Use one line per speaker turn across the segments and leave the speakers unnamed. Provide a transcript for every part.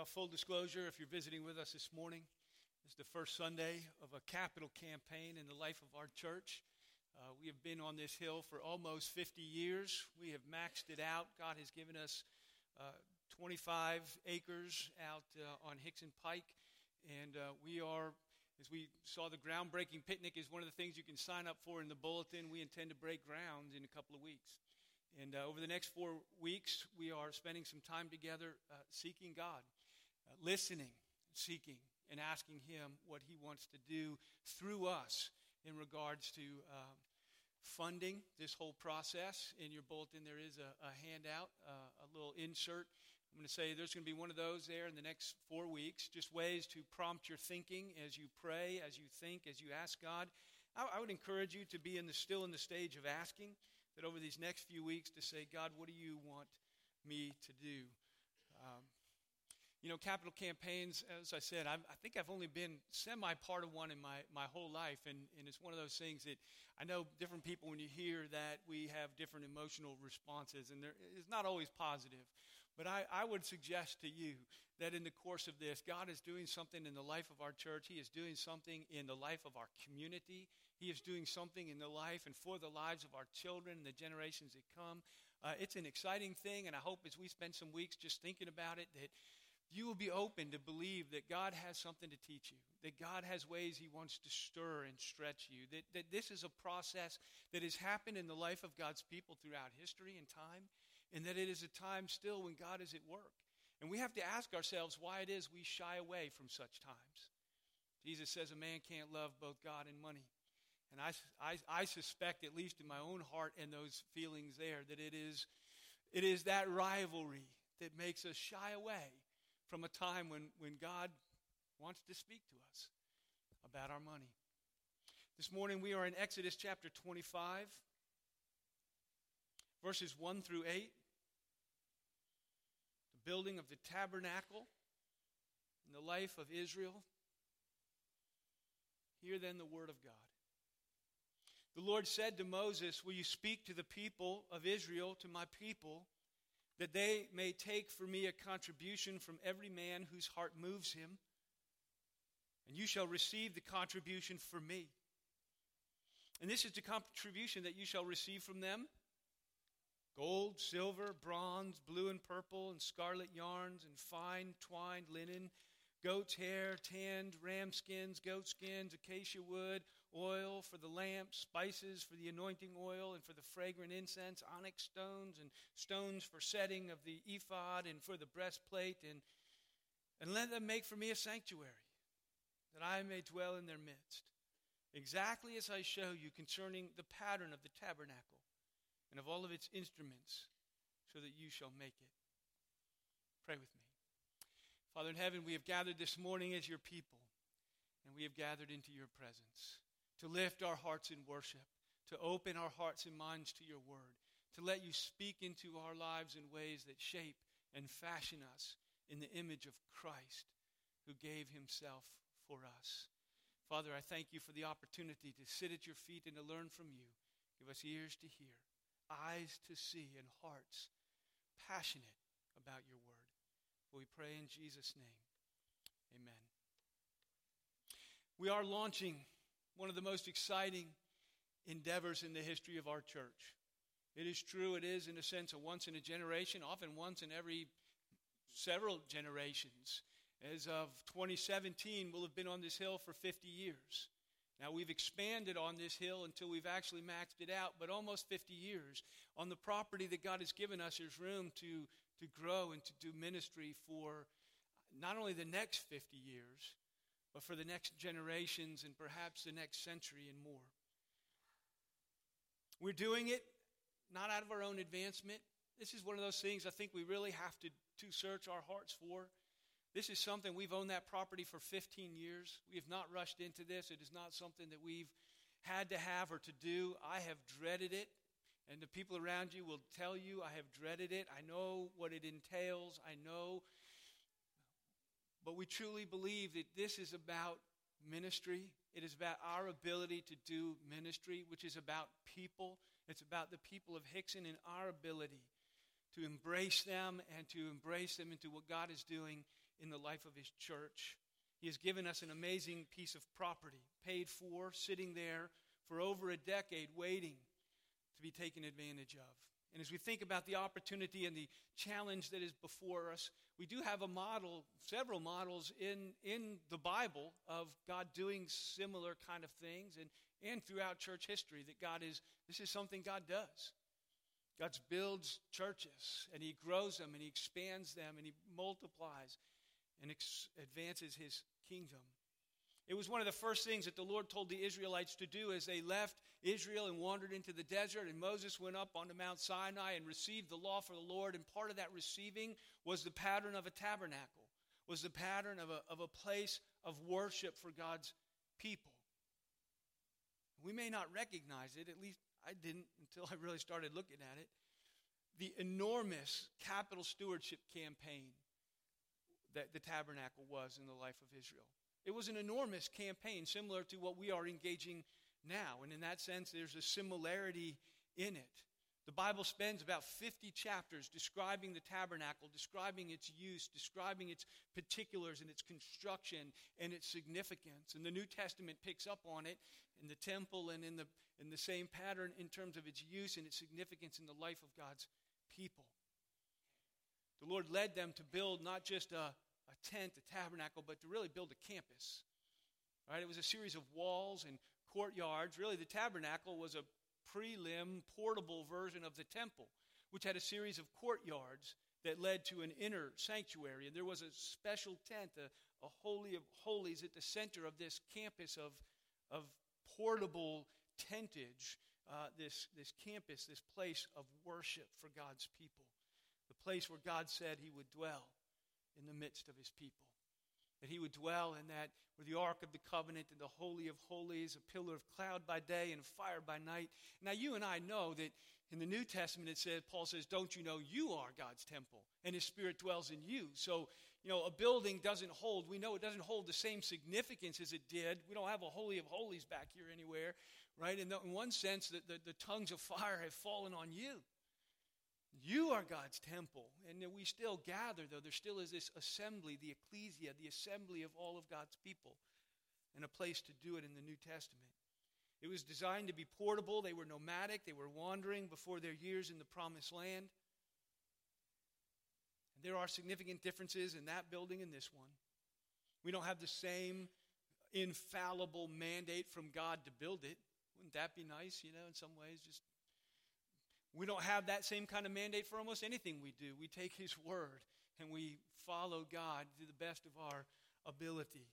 Well, full disclosure, if you're visiting with us this morning, this is the first Sunday of a capital campaign in the life of our church. Uh, we have been on this hill for almost 50 years. We have maxed it out. God has given us uh, 25 acres out uh, on Hixson Pike, and uh, we are, as we saw, the groundbreaking picnic is one of the things you can sign up for in the bulletin. We intend to break ground in a couple of weeks. And uh, over the next four weeks, we are spending some time together uh, seeking God, uh, listening, seeking, and asking Him what He wants to do through us in regards to um, funding this whole process. In your bulletin, there is a, a handout, uh, a little insert. I'm going to say there's going to be one of those there in the next four weeks, just ways to prompt your thinking as you pray, as you think, as you ask God. I, I would encourage you to be in the, still in the stage of asking, that over these next few weeks to say, God, what do you want me to do? You know, capital campaigns, as I said, i i think I've only been semi part of one in my, my whole life. And, and it's one of those things that I know different people, when you hear that, we have different emotional responses. And it's not always positive. But I, I would suggest to you that in the course of this, God is doing something in the life of our church. He is doing something in the life of our community. He is doing something in the life and for the lives of our children and the generations that come. Uh, it's an exciting thing. And I hope as we spend some weeks just thinking about it, that you will be open to believe that God has something to teach you, that God has ways He wants to stir and stretch you, that, that this is a process that has happened in the life of God's people throughout history and time, and that it is a time still when God is at work. And we have to ask ourselves why it is we shy away from such times. Jesus says a man can't love both God and money. And I, I, I suspect, at least in my own heart and those feelings there, that it is, it is that rivalry that makes us shy away from a time when, when God wants to speak to us about our money. This morning we are in Exodus chapter 25, verses 1 through 8. The building of the tabernacle in the life of Israel. Hear then the word of God. The Lord said to Moses, Will you speak to the people of Israel, to my people? That they may take for me a contribution from every man whose heart moves him, and you shall receive the contribution for me. And this is the contribution that you shall receive from them gold, silver, bronze, blue and purple, and scarlet yarns, and fine twined linen goat's hair, tanned ram skins, goat skins, acacia wood, oil for the lamps, spices for the anointing oil and for the fragrant incense, onyx stones and stones for setting of the ephod and for the breastplate, and, and let them make for me a sanctuary, that I may dwell in their midst. Exactly as I show you concerning the pattern of the tabernacle and of all of its instruments, so that you shall make it. Pray with me. Father in heaven, we have gathered this morning as your people, and we have gathered into your presence to lift our hearts in worship, to open our hearts and minds to your word, to let you speak into our lives in ways that shape and fashion us in the image of Christ who gave himself for us. Father, I thank you for the opportunity to sit at your feet and to learn from you. Give us ears to hear, eyes to see, and hearts passionate about your word. We pray in Jesus' name. Amen. We are launching one of the most exciting endeavors in the history of our church. It is true, it is, in a sense, a once in a generation, often once in every several generations. As of 2017, we'll have been on this hill for 50 years. Now, we've expanded on this hill until we've actually maxed it out, but almost 50 years. On the property that God has given us, there's room to to grow and to do ministry for not only the next 50 years, but for the next generations and perhaps the next century and more. We're doing it not out of our own advancement. This is one of those things I think we really have to, to search our hearts for. This is something we've owned that property for 15 years. We have not rushed into this. It is not something that we've had to have or to do. I have dreaded it. And the people around you will tell you, I have dreaded it. I know what it entails. I know. But we truly believe that this is about ministry. It is about our ability to do ministry, which is about people. It's about the people of Hixson and our ability to embrace them and to embrace them into what God is doing in the life of His church. He has given us an amazing piece of property, paid for, sitting there for over a decade, waiting to be taken advantage of. And as we think about the opportunity and the challenge that is before us, we do have a model, several models in, in the Bible of God doing similar kind of things and, and throughout church history that God is, this is something God does. God builds churches and He grows them and He expands them and He multiplies and ex- advances His kingdom. It was one of the first things that the Lord told the Israelites to do as they left Israel and wandered into the desert. And Moses went up onto Mount Sinai and received the law for the Lord. And part of that receiving was the pattern of a tabernacle, was the pattern of a, of a place of worship for God's people. We may not recognize it, at least I didn't until I really started looking at it. The enormous capital stewardship campaign that the tabernacle was in the life of Israel. It was an enormous campaign, similar to what we are engaging now. And in that sense, there's a similarity in it. The Bible spends about 50 chapters describing the tabernacle, describing its use, describing its particulars and its construction and its significance. And the New Testament picks up on it in the temple and in the, in the same pattern in terms of its use and its significance in the life of God's people. The Lord led them to build not just a, a tent, a tabernacle, but to really build a campus. Right? It was a series of walls and courtyards. Really, the tabernacle was a prelim, portable version of the temple, which had a series of courtyards that led to an inner sanctuary. And there was a special tent, a, a holy of holies, at the center of this campus of, of portable tentage, uh, this, this campus, this place of worship for God's people, the place where God said he would dwell in the midst of his people. That he would dwell in that, where the Ark of the Covenant and the Holy of Holies, a pillar of cloud by day and fire by night. Now, you and I know that in the New Testament it says, Paul says, Don't you know you are God's temple and his Spirit dwells in you? So, you know, a building doesn't hold, we know it doesn't hold the same significance as it did. We don't have a Holy of Holies back here anywhere, right? In, in one sense, the, the, the tongues of fire have fallen on you. You are God's temple. And we still gather, though. There still is this assembly, the ecclesia, the assembly of all of God's people, and a place to do it in the New Testament. It was designed to be portable. They were nomadic, they were wandering before their years in the promised land. And there are significant differences in that building and this one. We don't have the same infallible mandate from God to build it. Wouldn't that be nice, you know, in some ways? Just we don't have that same kind of mandate for almost anything we do. We take His word and we follow God to the best of our ability.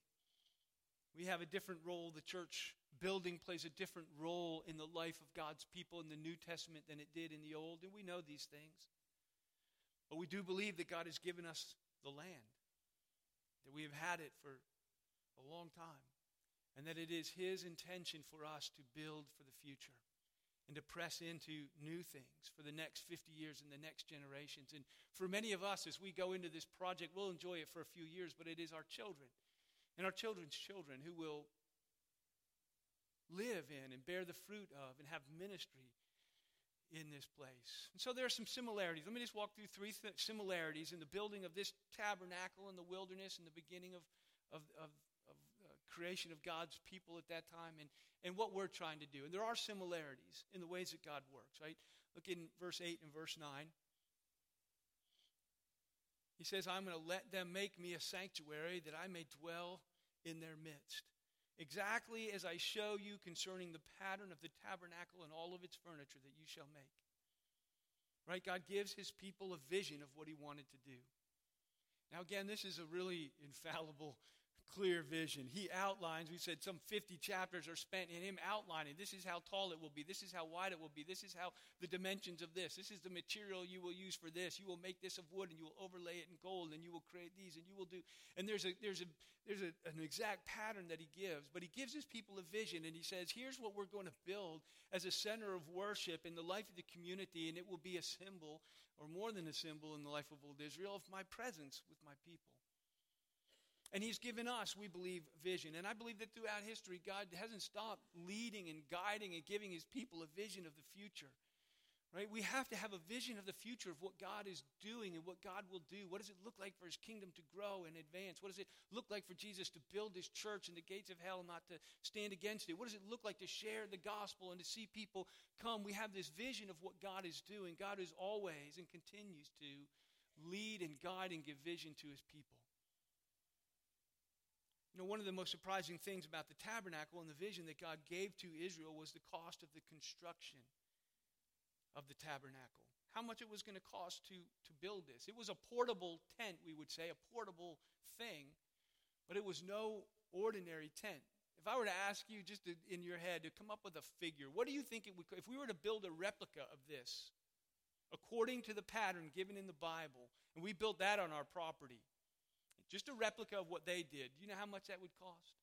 We have a different role. The church building plays a different role in the life of God's people in the New Testament than it did in the Old, and we know these things. But we do believe that God has given us the land, that we have had it for a long time, and that it is His intention for us to build for the future and to press into new things for the next 50 years and the next generations. And for many of us, as we go into this project, we'll enjoy it for a few years, but it is our children and our children's children who will live in and bear the fruit of and have ministry in this place. And so there are some similarities. Let me just walk through three th- similarities in the building of this tabernacle in the wilderness and the beginning of, of, of, creation of God's people at that time and, and what we're trying to do. And there are similarities in the ways that God works, right? Look in verse 8 and verse 9. He says, I'm going to let them make me a sanctuary that I may dwell in their midst. Exactly as I show you concerning the pattern of the tabernacle and all of its furniture that you shall make. Right? God gives his people a vision of what he wanted to do. Now, again, this is a really infallible clear vision. He outlines, we said some 50 chapters are spent in him outlining this is how tall it will be, this is how wide it will be, this is how the dimensions of this, this is the material you will use for this. You will make this of wood and you will overlay it in gold and you will create these and you will do. And there's a there's a there's a, an exact pattern that he gives, but he gives his people a vision and he says, here's what we're going to build as a center of worship in the life of the community, and it will be a symbol, or more than a symbol in the life of old Israel, of my presence with my people. And He's given us, we believe, vision. And I believe that throughout history, God hasn't stopped leading and guiding and giving His people a vision of the future. Right? We have to have a vision of the future of what God is doing and what God will do. What does it look like for his kingdom to grow and advance? What does it look like for Jesus to build his church and the gates of hell not to stand against it? What does it look like to share the gospel and to see people come? We have this vision of what God is doing. God is always and continues to lead and guide and give vision to his people. You know, one of the most surprising things about the tabernacle and the vision that God gave to Israel was the cost of the construction of the tabernacle. How much it was going to cost to, to build this. It was a portable tent, we would say, a portable thing, but it was no ordinary tent. If I were to ask you just to, in your head to come up with a figure, what do you think it would if we were to build a replica of this according to the pattern given in the Bible, and we built that on our property, just a replica of what they did, do you know how much that would cost?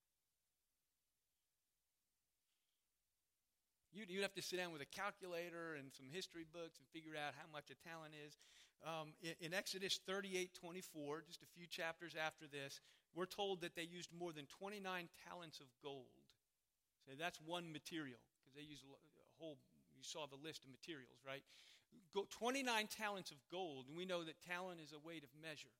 You'd, you'd have to sit down with a calculator and some history books and figure out how much a talent is. Um, in, in Exodus 38 24, just a few chapters after this, we're told that they used more than 29 talents of gold. So that's one material, because they used a, whole, you saw the list of materials, right? Go, 29 talents of gold, and we know that talent is a weight of measure.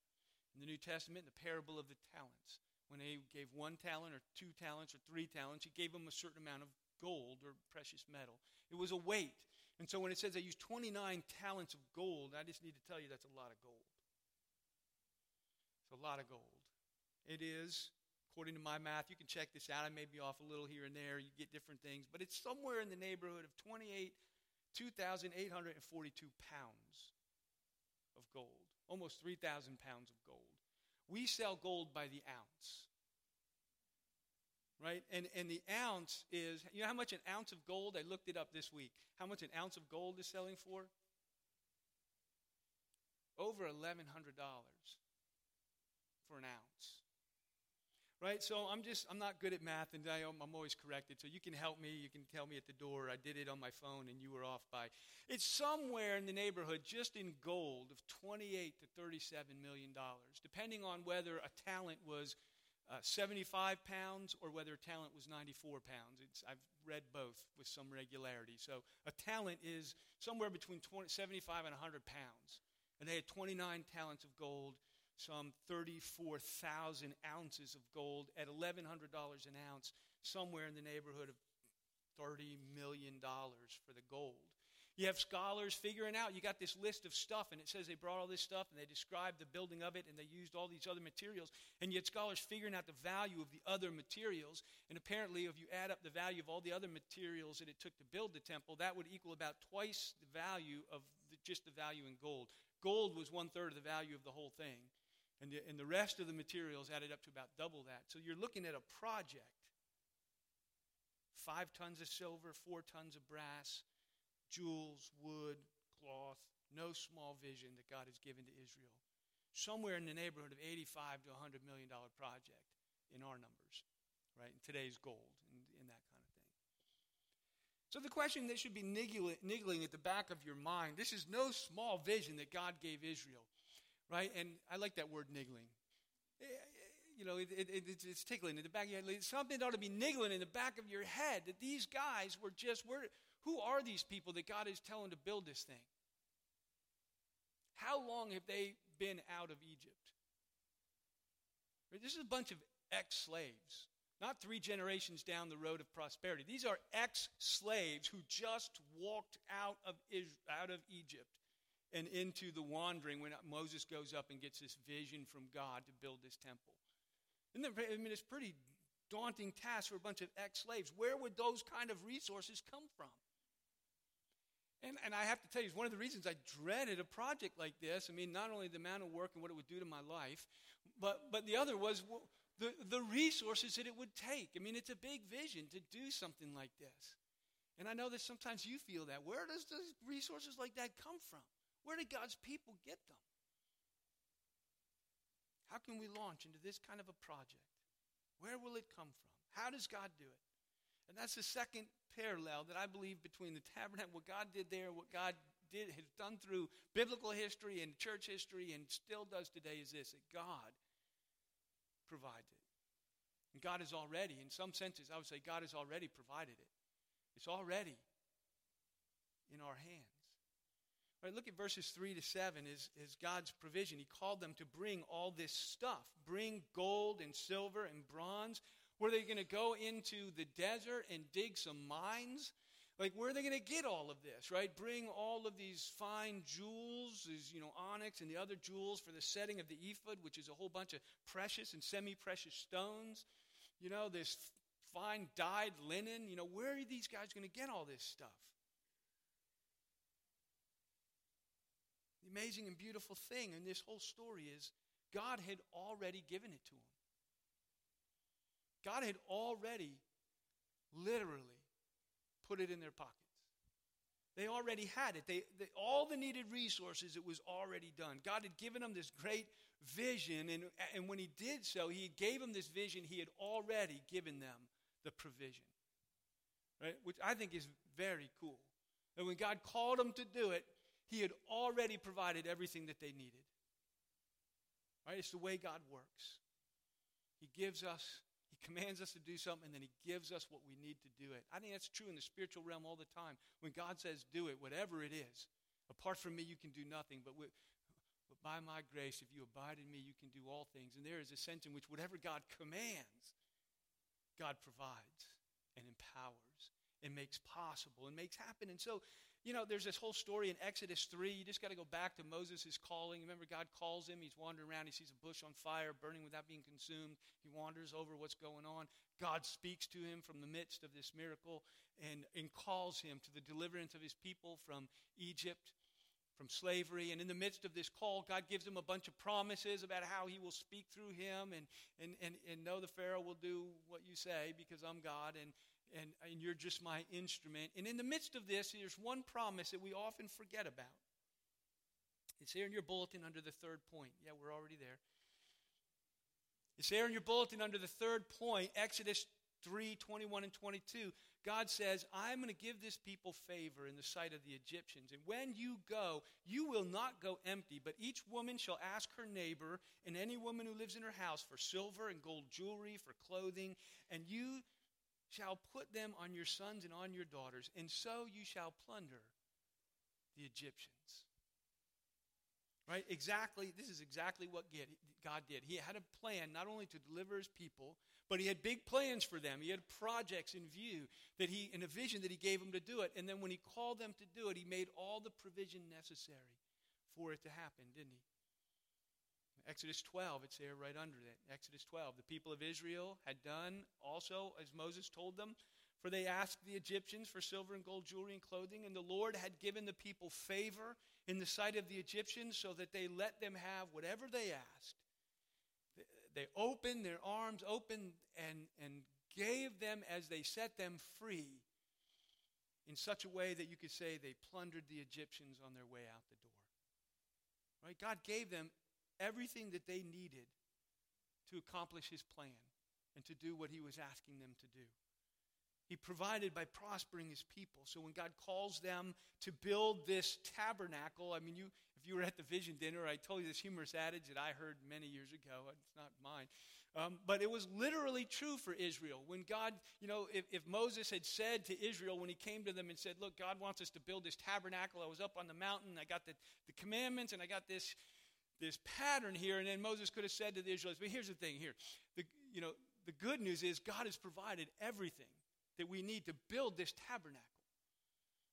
In the New Testament, the parable of the talents, when they gave one talent or two talents or three talents, he gave them a certain amount of gold or precious metal. It was a weight. And so when it says they used 29 talents of gold, I just need to tell you that's a lot of gold. It's a lot of gold. It is, according to my math, you can check this out. I may be off a little here and there. You get different things. But it's somewhere in the neighborhood of 28, 2,842 pounds of gold. Almost 3,000 pounds of gold. We sell gold by the ounce right? And, and the ounce is, you know how much an ounce of gold, I looked it up this week, how much an ounce of gold is selling for? Over $1,100 for an ounce. Right? So I'm just, I'm not good at math and I, I'm always corrected. So you can help me. You can tell me at the door. I did it on my phone and you were off by. It's somewhere in the neighborhood, just in gold, of 28 to 37 million dollars, depending on whether a talent was uh, 75 pounds or whether a talent was 94 pounds. It's, I've read both with some regularity. So a talent is somewhere between 20, 75 and 100 pounds. And they had 29 talents of gold, some 34,000 ounces of gold at $1,100 an ounce, somewhere in the neighborhood of $30 million for the gold. You have scholars figuring out, you got this list of stuff, and it says they brought all this stuff and they described the building of it and they used all these other materials. And yet, scholars figuring out the value of the other materials. And apparently, if you add up the value of all the other materials that it took to build the temple, that would equal about twice the value of the, just the value in gold. Gold was one third of the value of the whole thing. And the, and the rest of the materials added up to about double that. So you're looking at a project five tons of silver, four tons of brass jewels, wood, cloth, no small vision that God has given to Israel. Somewhere in the neighborhood of 85 to 100 million dollar project in our numbers, right? In today's gold and, that kind of thing. So the question that should be niggling, niggling at the back of your mind, this is no small vision that God gave Israel, right? And I like that word niggling. Eh, you know, it, it, it, it's tickling in the back of your head. Something ought to be niggling in the back of your head that these guys were just, were, who are these people that God is telling to build this thing? How long have they been out of Egypt? This is a bunch of ex slaves, not three generations down the road of prosperity. These are ex slaves who just walked out of, out of Egypt and into the wandering when Moses goes up and gets this vision from God to build this temple. And I mean, it's pretty daunting task for a bunch of ex slaves. Where would those kind of resources come from? And, and I have to tell you, it's one of the reasons I dreaded a project like this. I mean, not only the amount of work and what it would do to my life, but, but the other was the, the resources that it would take. I mean, it's a big vision to do something like this. And I know that sometimes you feel that. Where does the resources like that come from? Where did God's people get them? How can we launch into this kind of a project? Where will it come from? How does God do it? And that's the second parallel that I believe between the tabernacle, what God did there, what God did has done through biblical history and church history and still does today is this that God provides it. And God has already, in some senses, I would say God has already provided it. It's already in our hands. Look at verses 3 to 7 is, is God's provision. He called them to bring all this stuff. Bring gold and silver and bronze. Were they going to go into the desert and dig some mines? Like, where are they going to get all of this, right? Bring all of these fine jewels, these, you know, onyx and the other jewels for the setting of the ephod, which is a whole bunch of precious and semi precious stones. You know, this fine dyed linen. You know, where are these guys going to get all this stuff? Amazing and beautiful thing in this whole story is God had already given it to them. God had already, literally, put it in their pockets. They already had it. They, they, all the needed resources, it was already done. God had given them this great vision, and, and when He did so, He gave them this vision, He had already given them the provision. Right? Which I think is very cool. And when God called them to do it, He had already provided everything that they needed. Right? It's the way God works. He gives us, He commands us to do something, and then He gives us what we need to do it. I think that's true in the spiritual realm all the time. When God says, do it, whatever it is, apart from me, you can do nothing. But, with, but by my grace, if you abide in me, you can do all things. And there is a sense in which whatever God commands, God provides and empowers and makes possible and makes happen. And so, you know, there's this whole story in Exodus 3. You just got to go back to Moses' calling. Remember, God calls him. He's wandering around. He sees a bush on fire, burning without being consumed. He wanders over what's going on. God speaks to him from the midst of this miracle and, and calls him to the deliverance of his people from Egypt from slavery. And in the midst of this call, God gives him a bunch of promises about how he will speak through him and, and, and, and know the Pharaoh will do what you say because I'm God and, and, and you're just my instrument. And in the midst of this, there's one promise that we often forget about. It's here in your bulletin under the third point. Yeah, we're already there. It's there in your bulletin under the third point, Exodus 3 21 and 22. God says, I'm going to give this people favor in the sight of the Egyptians. And when you go, you will not go empty, but each woman shall ask her neighbor and any woman who lives in her house for silver and gold jewelry, for clothing, and you shall put them on your sons and on your daughters, and so you shall plunder the Egyptians. Right? Exactly, this is exactly what God did. He had a plan not only to deliver his people, but he had big plans for them. He had projects in view that he and a vision that he gave them to do it. And then when he called them to do it, he made all the provision necessary for it to happen, didn't he? Exodus 12, it's there right under it. Exodus 12. The people of Israel had done also as Moses told them, for they asked the Egyptians for silver and gold jewelry and clothing, and the Lord had given the people favor in the sight of the Egyptians so that they let them have whatever they asked. They opened their arms opened and, and gave them as they set them free in such a way that you could say they plundered the Egyptians on their way out the door. Right? God gave them everything that they needed to accomplish his plan and to do what he was asking them to do. He provided by prospering his people. So when God calls them to build this tabernacle, I mean, you, if you were at the vision dinner, I told you this humorous adage that I heard many years ago. It's not mine. Um, but it was literally true for Israel. When God, you know, if, if Moses had said to Israel when he came to them and said, Look, God wants us to build this tabernacle. I was up on the mountain, I got the, the commandments, and I got this, this pattern here. And then Moses could have said to the Israelites, But here's the thing here. The, you know, the good news is God has provided everything that we need to build this tabernacle.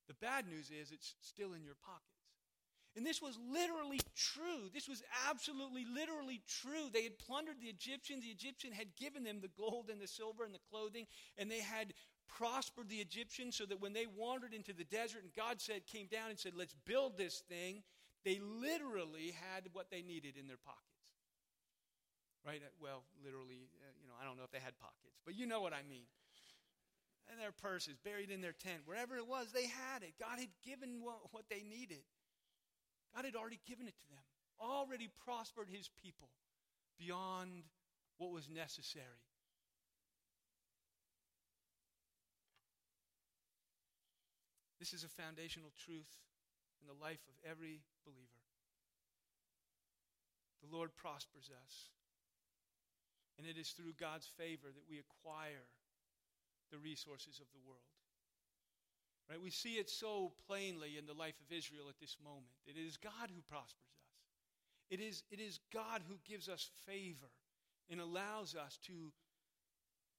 The bad news is it's still in your pockets. And this was literally true. This was absolutely, literally true. They had plundered the Egyptians. The Egyptian had given them the gold and the silver and the clothing, and they had prospered the Egyptians so that when they wandered into the desert and God said, came down and said, let's build this thing, they literally had what they needed in their pockets. Right? Well, literally, uh, you know, I don't know if they had pockets, but you know what I mean And their purses, buried in their tent, wherever it was, they had it. God had given what, what they needed. God had already given it to them, already prospered his people beyond what was necessary. This is a foundational truth in the life of every believer. The Lord prospers us. And it is through God's favor that we acquire the resources of the world. Right? We see it so plainly in the life of Israel at this moment. It is God who prospers us. It is, it is God who gives us favor and allows us to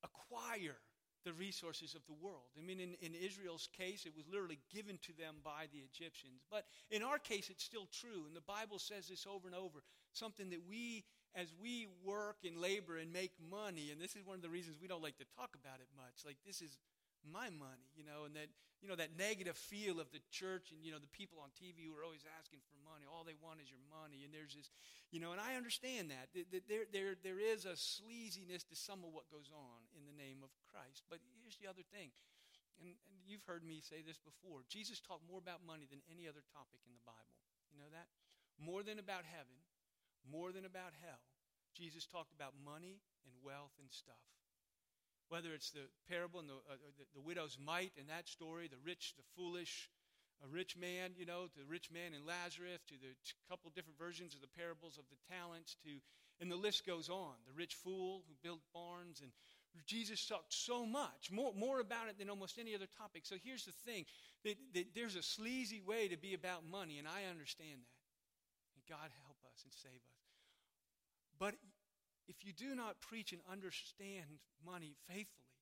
acquire the resources of the world. I mean, in, in Israel's case, it was literally given to them by the Egyptians. But in our case, it's still true. And the Bible says this over and over something that we, as we work and labor and make money, and this is one of the reasons we don't like to talk about it much, like this is my money, you know, and that, you know, that negative feel of the church and, you know, the people on TV who are always asking for money. All they want is your money. And there's this, you know, and I understand that. There, there, there is a sleaziness to some of what goes on in the name of Christ. But here's the other thing. And, and you've heard me say this before. Jesus talked more about money than any other topic in the Bible. You know that? More than about heaven, more than about hell. Jesus talked about money and wealth and stuff whether it's the parable and the, uh, the, the, widow's mite in that story, the rich, the foolish, a rich man, you know, the rich man in Lazarus, to the couple different versions of the parables of the talents, to, and the list goes on. The rich fool who built barns, and Jesus talked so much, more, more about it than almost any other topic. So here's the thing that, that there's a sleazy way to be about money, and I understand that. And God help us and save us. But if you do not preach and understand money faithfully,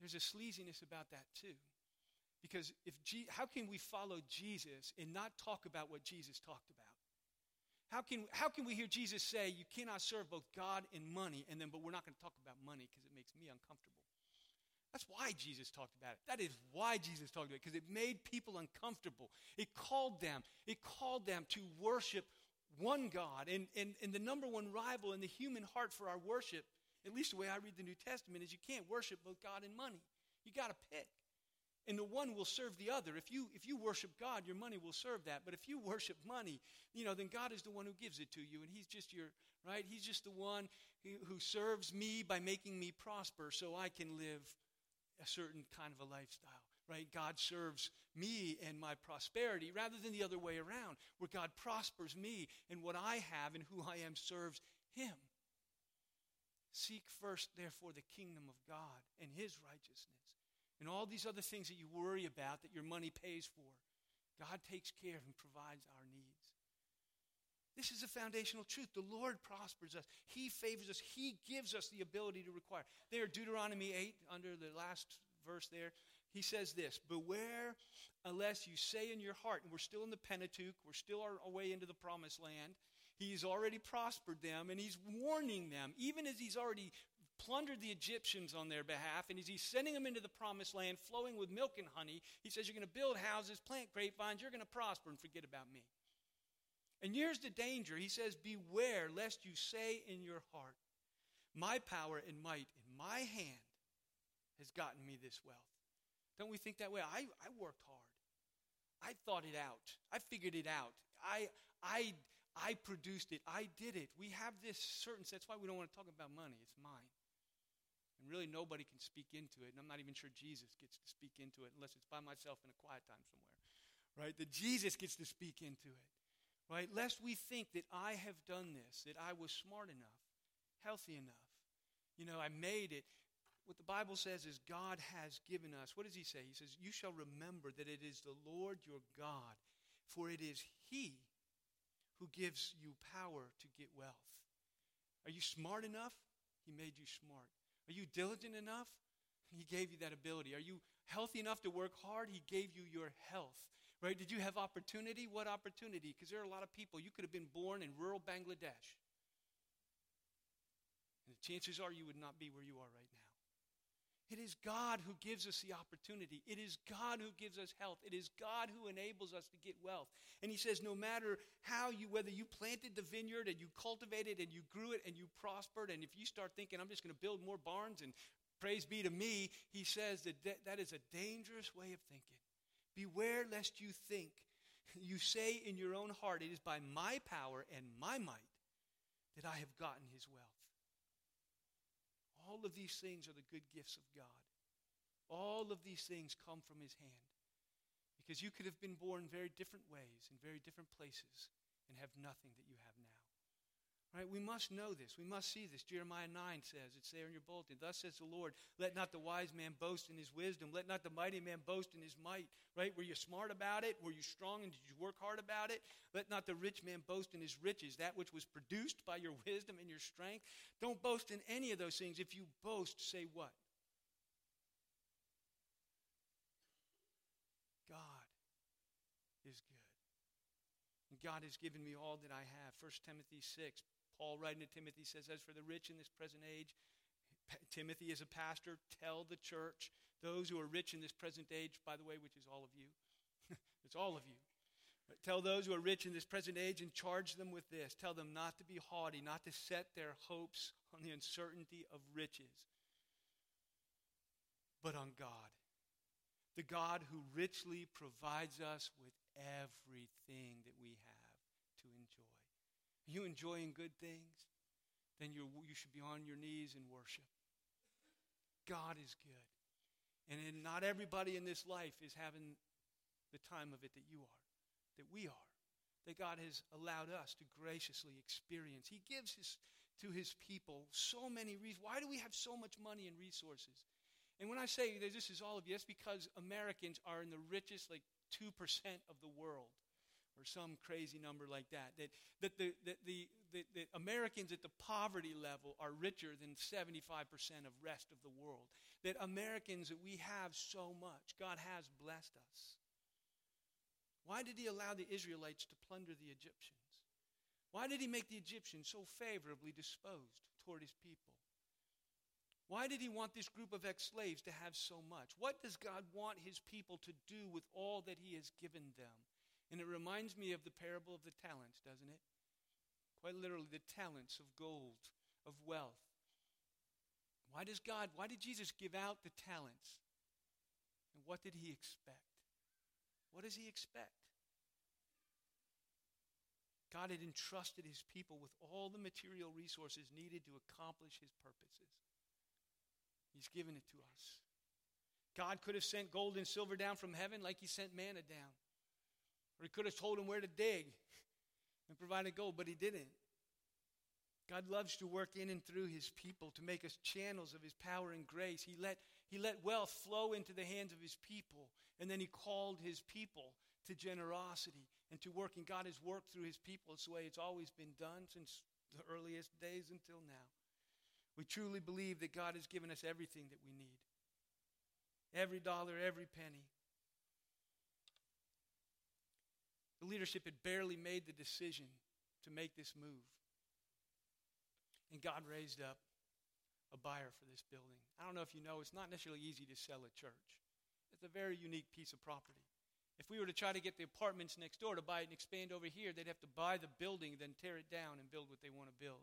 there's a sleaziness about that too. Because if G- how can we follow Jesus and not talk about what Jesus talked about? How can, how can we hear Jesus say you cannot serve both God and money, and then but we're not going to talk about money because it makes me uncomfortable? That's why Jesus talked about it. That is why Jesus talked about it, because it made people uncomfortable. It called them, it called them to worship one God. And, and, and the number one rival in the human heart for our worship, at least the way I read the New Testament, is you can't worship both God and money. You got to pick. And the one will serve the other. If you, if you worship God, your money will serve that. But if you worship money, you know, then God is the one who gives it to you. And He's just your, right? He's just the one who, who serves me by making me prosper so I can live a certain kind of a lifestyle right? God serves me and my prosperity rather than the other way around, where God prospers me and what I have and who I am serves him. Seek first, therefore, the kingdom of God and his righteousness. And all these other things that you worry about that your money pays for, God takes care of and provides our needs. This is a foundational truth. The Lord prospers us. He favors us. He gives us the ability to require. There, Deuteronomy 8, under the last verse there, he says this Beware unless you say in your heart, and we're still in the Pentateuch, we're still our, way into the promised land. He's already prospered them, and he's warning them, even as he's already plundered the Egyptians on their behalf, and as he's sending them into the promised land flowing with milk and honey, he says, You're going to build houses, plant grapevines, you're going to prosper, and forget about me. And here's the danger. He says, Beware lest you say in your heart, My power and might in my hand has gotten me this wealth. Don't we think that way? I, I worked hard. I thought it out. I figured it out. I, I, I produced it. I did it. We have this certain, that's why we don't want to talk about money. It's mine. And really, nobody can speak into it. And I'm not even sure Jesus gets to speak into it unless it's by myself in a quiet time somewhere. Right? That Jesus gets to speak into it. Right? Lest we think that I have done this, that I was smart enough, healthy enough. You know, I made it what the Bible says is God has given us. What does he say? He says, You shall remember that it is the Lord your God, for it is he who gives you power to get wealth. Are you smart enough? He made you smart. Are you diligent enough? He gave you that ability. Are you healthy enough to work hard? He gave you your health. Right? Did you have opportunity? What opportunity? Because there are a lot of people. You could have been born in rural Bangladesh. And the chances are you would not be where you are right now. It is God who gives us the opportunity. It is God who gives us health. It is God who enables us to get wealth. And he says, no matter how you, whether you planted the vineyard and you cultivated and you grew it and you prospered, and if you start thinking, I'm just going to build more barns and praise be to me, he says that that is a dangerous way of thinking. Beware lest you think, you say in your own heart, it is by my power and my might that I have gotten his wealth. All of these things are the good gifts of God. All of these things come from his hand. Because you could have been born very different ways in very different places and have nothing that you have. Right? We must know this. We must see this. Jeremiah 9 says, it's there in your bulletin. Thus says the Lord, let not the wise man boast in his wisdom. Let not the mighty man boast in his might. Right? Were you smart about it? Were you strong and did you work hard about it? Let not the rich man boast in his riches, that which was produced by your wisdom and your strength. Don't boast in any of those things. If you boast, say what? God is good. God has given me all that I have. 1 Timothy 6, Paul, writing to Timothy, says, As for the rich in this present age, Timothy is a pastor, tell the church, those who are rich in this present age, by the way, which is all of you, it's all of you. But tell those who are rich in this present age and charge them with this. Tell them not to be haughty, not to set their hopes on the uncertainty of riches, but on God. The God who richly provides us with everything that we have you enjoying good things, then you you should be on your knees in worship. God is good. And not everybody in this life is having the time of it that you are, that we are, that God has allowed us to graciously experience. He gives his, to his people so many reasons. Why do we have so much money and resources? And when I say that this is all of you, that's because Americans are in the richest, like 2% of the world or some crazy number like that. That, that, the, that the, the, the Americans at the poverty level are richer than 75% of rest of the world. That Americans, that we have so much. God has blessed us. Why did he allow the Israelites to plunder the Egyptians? Why did he make the Egyptians so favorably disposed toward his people? Why did he want this group of ex slaves to have so much? What does God want his people to do with all that he has given them? And it reminds me of the parable of the talents, doesn't it? Quite literally, the talents of gold, of wealth. Why does God, why did Jesus give out the talents? And what did he expect? What does he expect? God had entrusted his people with all the material resources needed to accomplish his purposes. He's given it to us. God could have sent gold and silver down from heaven like he sent manna down. Or he could have told him where to dig and provided gold, but he didn't. God loves to work in and through his people to make us channels of his power and grace. He let, he let wealth flow into the hands of his people, and then he called his people to generosity and to working. God has worked through his people. It's the way it's always been done since the earliest days until now. We truly believe that God has given us everything that we need every dollar, every penny. The leadership had barely made the decision to make this move. And God raised up a buyer for this building. I don't know if you know, it's not necessarily easy to sell a church. It's a very unique piece of property. If we were to try to get the apartments next door to buy it and expand over here, they'd have to buy the building, then tear it down and build what they want to build.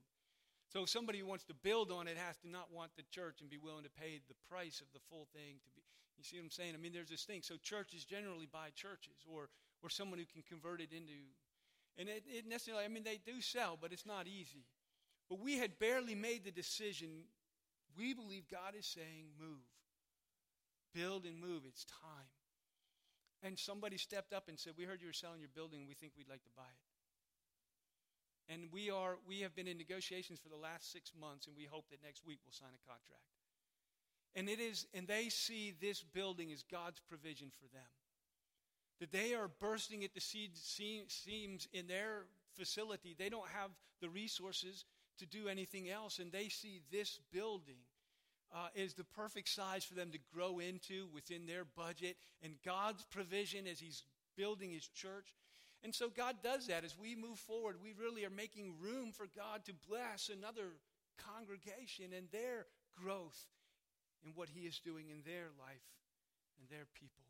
So somebody who wants to build on it has to not want the church and be willing to pay the price of the full thing to be. You see what I'm saying? I mean, there's this thing. So churches generally buy churches, or or someone who can convert it into. And it, it necessarily, I mean, they do sell, but it's not easy. But we had barely made the decision. We believe God is saying, move. Build and move. It's time. And somebody stepped up and said, We heard you were selling your building. We think we'd like to buy it. And we, are, we have been in negotiations for the last six months, and we hope that next week we'll sign a contract. And it is, and they see this building as God's provision for them that they are bursting at the seams in their facility. They don't have the resources to do anything else, and they see this building uh, is the perfect size for them to grow into within their budget and God's provision as He's building His church. And so God does that. As we move forward, we really are making room for God to bless another congregation and their growth in what He is doing in their life and their people.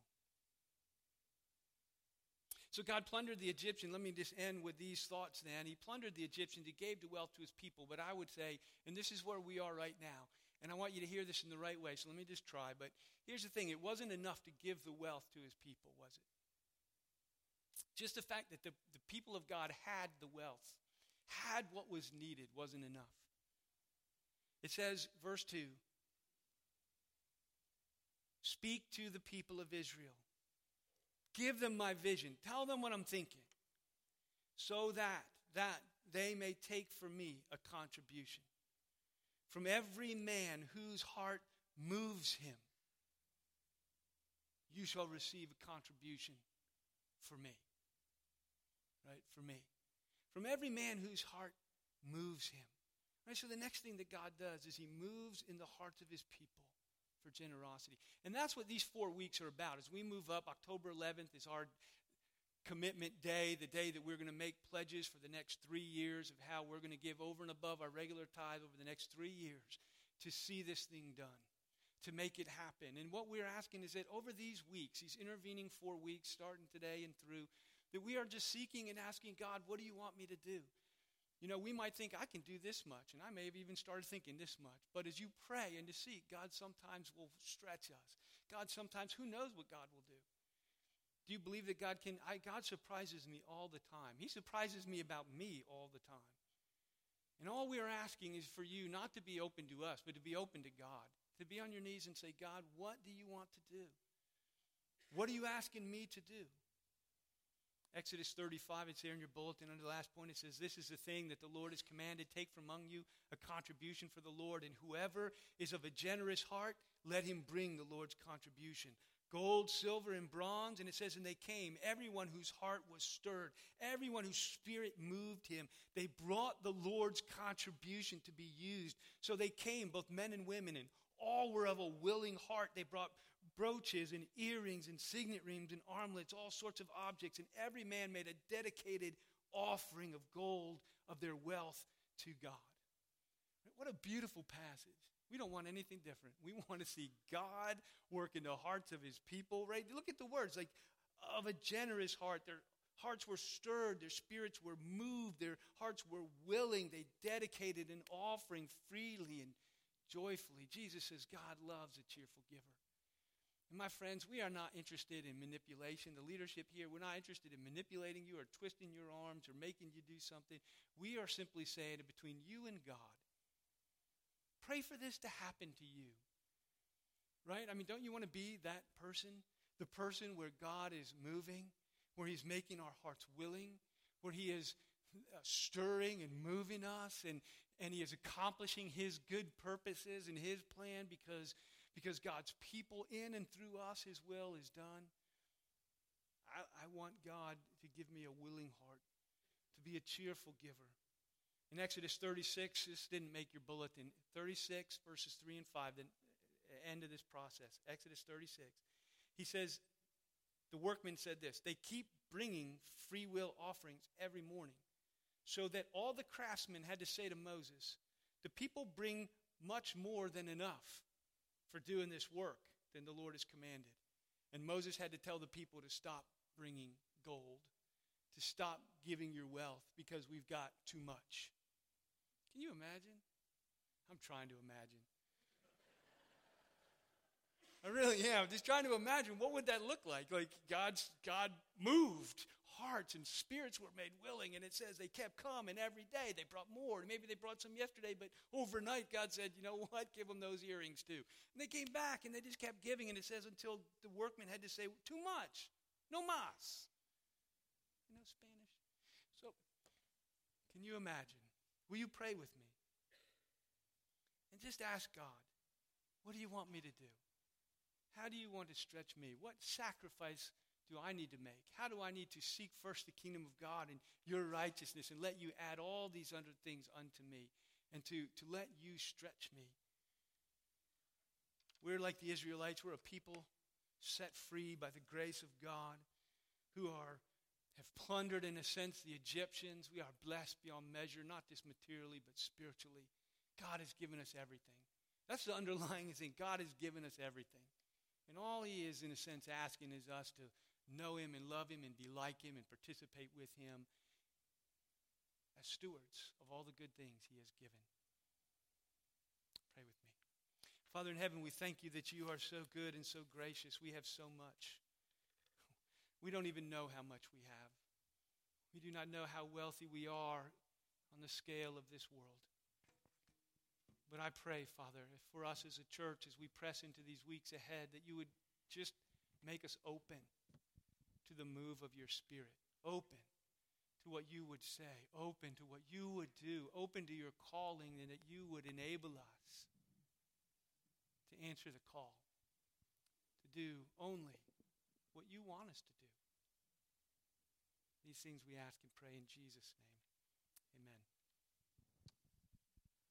So God plundered the Egyptian. Let me just end with these thoughts then. He plundered the Egyptians. He gave the wealth to his people. But I would say, and this is where we are right now, and I want you to hear this in the right way, so let me just try. But here's the thing it wasn't enough to give the wealth to his people, was it? Just the fact that the, the people of God had the wealth, had what was needed, wasn't enough. It says, verse 2 Speak to the people of Israel Give them my vision. Tell them what I'm thinking. So that, that, they may take from me a contribution. From every man whose heart moves him, you shall receive a contribution for me. Right? For me. From every man whose heart moves him. Right? So the next thing that God does is he moves in the hearts of his people for generosity. And that's what these four weeks are about. As we move up, October 11th is our commitment day, the day that we're going to make pledges for the next three years of how we're going to give over and above our regular tithe over the next three years to see this thing done, to make it happen. And what we're asking is that over these weeks, these intervening four weeks, starting today and through, that we are just seeking and asking God, what do you want me to do? You know, we might think, I can do this much, and I may have even started thinking this much. But as you pray and to seek, God sometimes will stretch us. God sometimes, who knows what God will do? Do you believe that God can? I, God surprises me all the time. He surprises me about me all the time. And all we are asking is for you not to be open to us, but to be open to God. To be on your knees and say, God, what do you want to do? What are you asking me to do? Exodus 35, it's there in your bulletin under the last point. It says, This is the thing that the Lord has commanded. Take from among you a contribution for the Lord, and whoever is of a generous heart, let him bring the Lord's contribution gold, silver, and bronze. And it says, And they came, everyone whose heart was stirred, everyone whose spirit moved him. They brought the Lord's contribution to be used. So they came, both men and women, and all were of a willing heart. They brought brooches and earrings and signet rings and armlets, all sorts of objects. And every man made a dedicated offering of gold of their wealth to God. What a beautiful passage. We don't want anything different. We want to see God work in the hearts of his people, right? Look at the words like of a generous heart. Their hearts were stirred, their spirits were moved, their hearts were willing. They dedicated an offering freely and joyfully. Jesus says God loves a cheerful giver. And my friends, we are not interested in manipulation. The leadership here, we're not interested in manipulating you or twisting your arms or making you do something. We are simply saying between you and God, Pray for this to happen to you. Right? I mean, don't you want to be that person? The person where God is moving, where He's making our hearts willing, where He is uh, stirring and moving us, and, and He is accomplishing His good purposes and His plan because, because God's people in and through us, His will is done. I, I want God to give me a willing heart, to be a cheerful giver. In Exodus 36, this didn't make your bulletin. 36, verses 3 and 5, the end of this process. Exodus 36. He says, the workmen said this They keep bringing free will offerings every morning, so that all the craftsmen had to say to Moses, The people bring much more than enough for doing this work than the Lord has commanded. And Moses had to tell the people to stop bringing gold, to stop giving your wealth because we've got too much. Can you imagine? I'm trying to imagine. I really am. Just trying to imagine what would that look like? Like God's God moved. Hearts and spirits were made willing, and it says they kept coming every day. They brought more. Maybe they brought some yesterday, but overnight God said, you know what? Give them those earrings too. And they came back and they just kept giving, and it says until the workmen had to say, too much. No mas. You know Spanish? So, can you imagine? Will you pray with me? And just ask God, what do you want me to do? How do you want to stretch me? What sacrifice do I need to make? How do I need to seek first the kingdom of God and your righteousness and let you add all these other things unto me and to, to let you stretch me? We're like the Israelites. We're a people set free by the grace of God who are have plundered, in a sense, the Egyptians. We are blessed beyond measure, not just materially, but spiritually. God has given us everything. That's the underlying thing. God has given us everything. And all He is, in a sense, asking is us to know Him and love Him and be like Him and participate with Him as stewards of all the good things He has given. Pray with me. Father in heaven, we thank you that you are so good and so gracious. We have so much. We don't even know how much we have. We do not know how wealthy we are on the scale of this world. But I pray, Father, for us as a church, as we press into these weeks ahead, that you would just make us open to the move of your Spirit, open to what you would say, open to what you would do, open to your calling, and that you would enable us to answer the call, to do only what you want us to do. These things we ask and pray in Jesus' name. Amen.